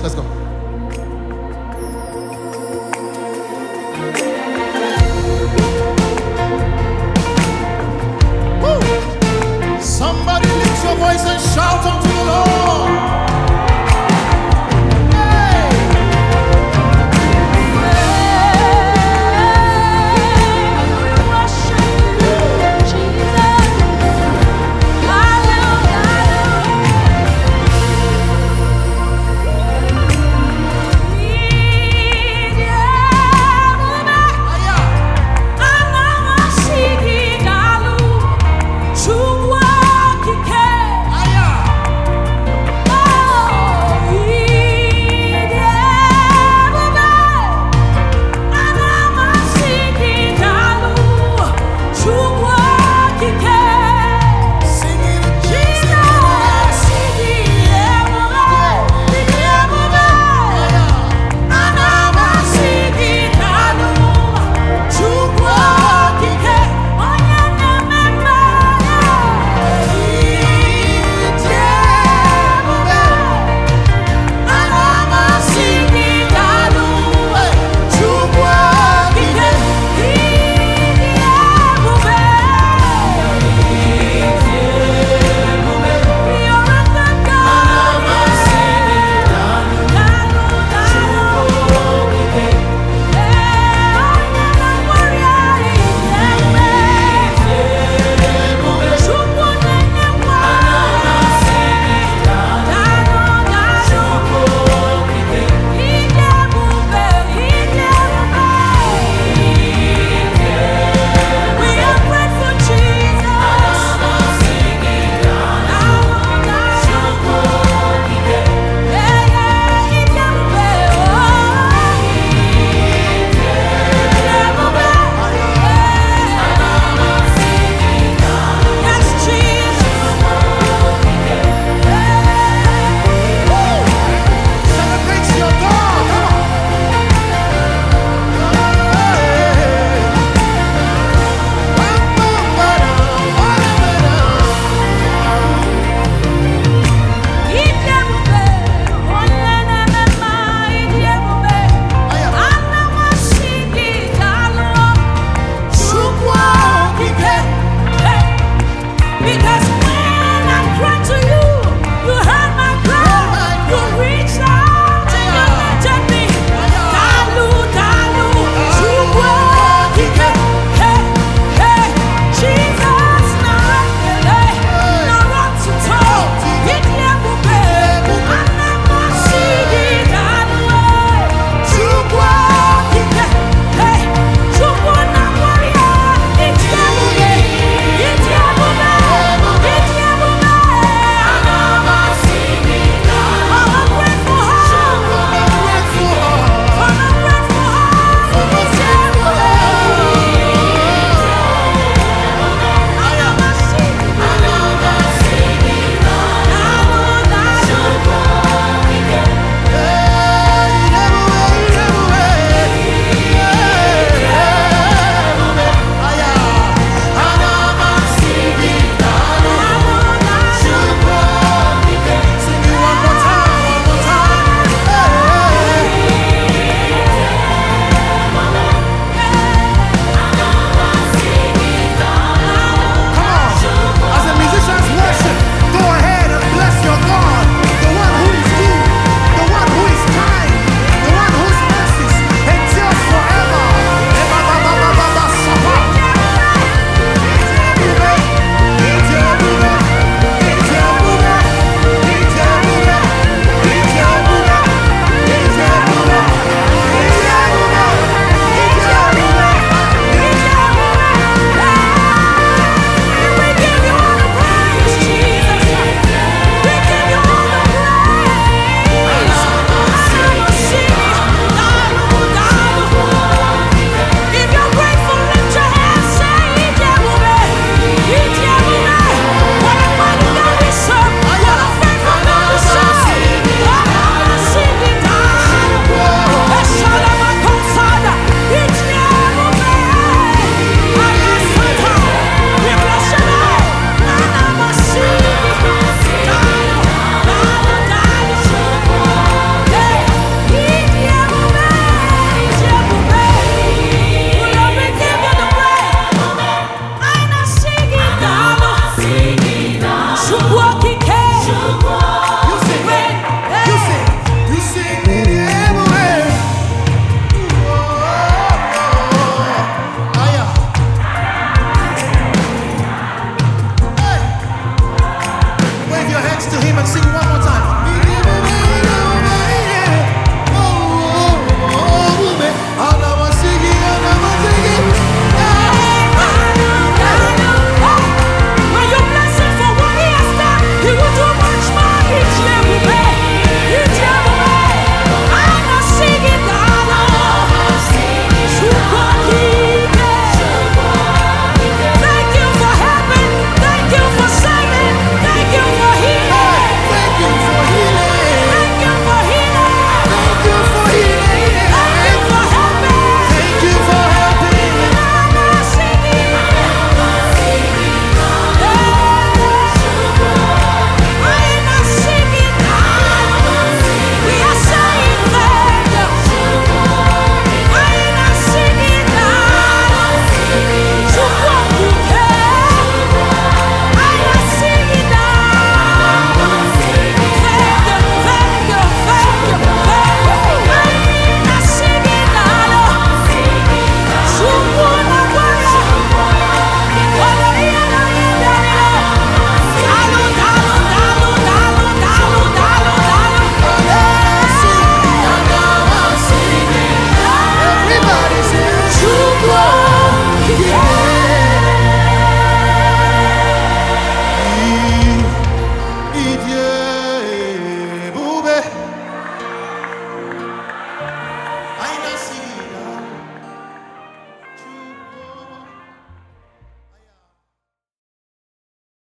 dance. Let's go. Woo! Somebody lift your voice and shout